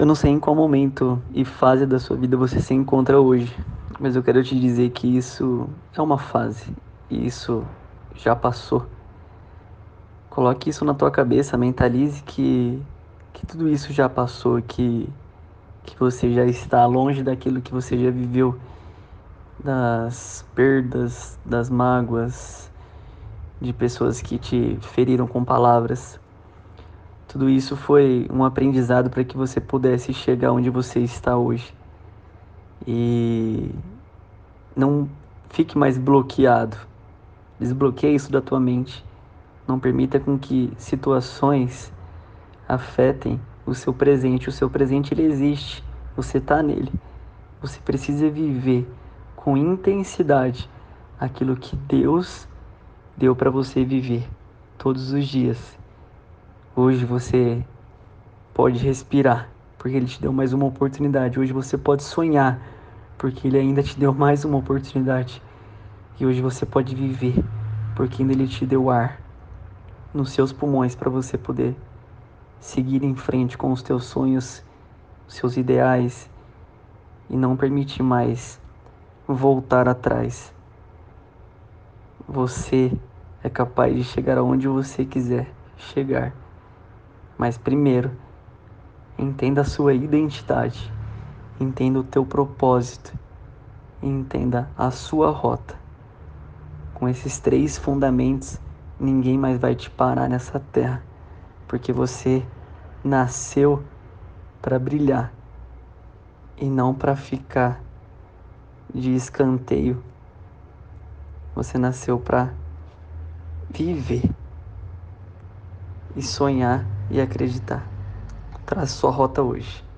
Eu não sei em qual momento e fase da sua vida você se encontra hoje, mas eu quero te dizer que isso é uma fase e isso já passou. Coloque isso na tua cabeça, mentalize que, que tudo isso já passou, que, que você já está longe daquilo que você já viveu, das perdas, das mágoas, de pessoas que te feriram com palavras. Tudo isso foi um aprendizado para que você pudesse chegar onde você está hoje. E não fique mais bloqueado. Desbloqueie isso da tua mente. Não permita com que situações afetem o seu presente. O seu presente ele existe. Você está nele. Você precisa viver com intensidade aquilo que Deus deu para você viver todos os dias. Hoje você pode respirar, porque Ele te deu mais uma oportunidade. Hoje você pode sonhar, porque Ele ainda te deu mais uma oportunidade. E hoje você pode viver, porque ainda Ele te deu ar nos seus pulmões para você poder seguir em frente com os teus sonhos, os seus ideais e não permitir mais voltar atrás. Você é capaz de chegar aonde você quiser chegar. Mas primeiro, entenda a sua identidade, entenda o teu propósito, entenda a sua rota. Com esses três fundamentos, ninguém mais vai te parar nessa terra, porque você nasceu para brilhar e não para ficar de escanteio. Você nasceu para viver e sonhar e acreditar. Traz sua rota hoje.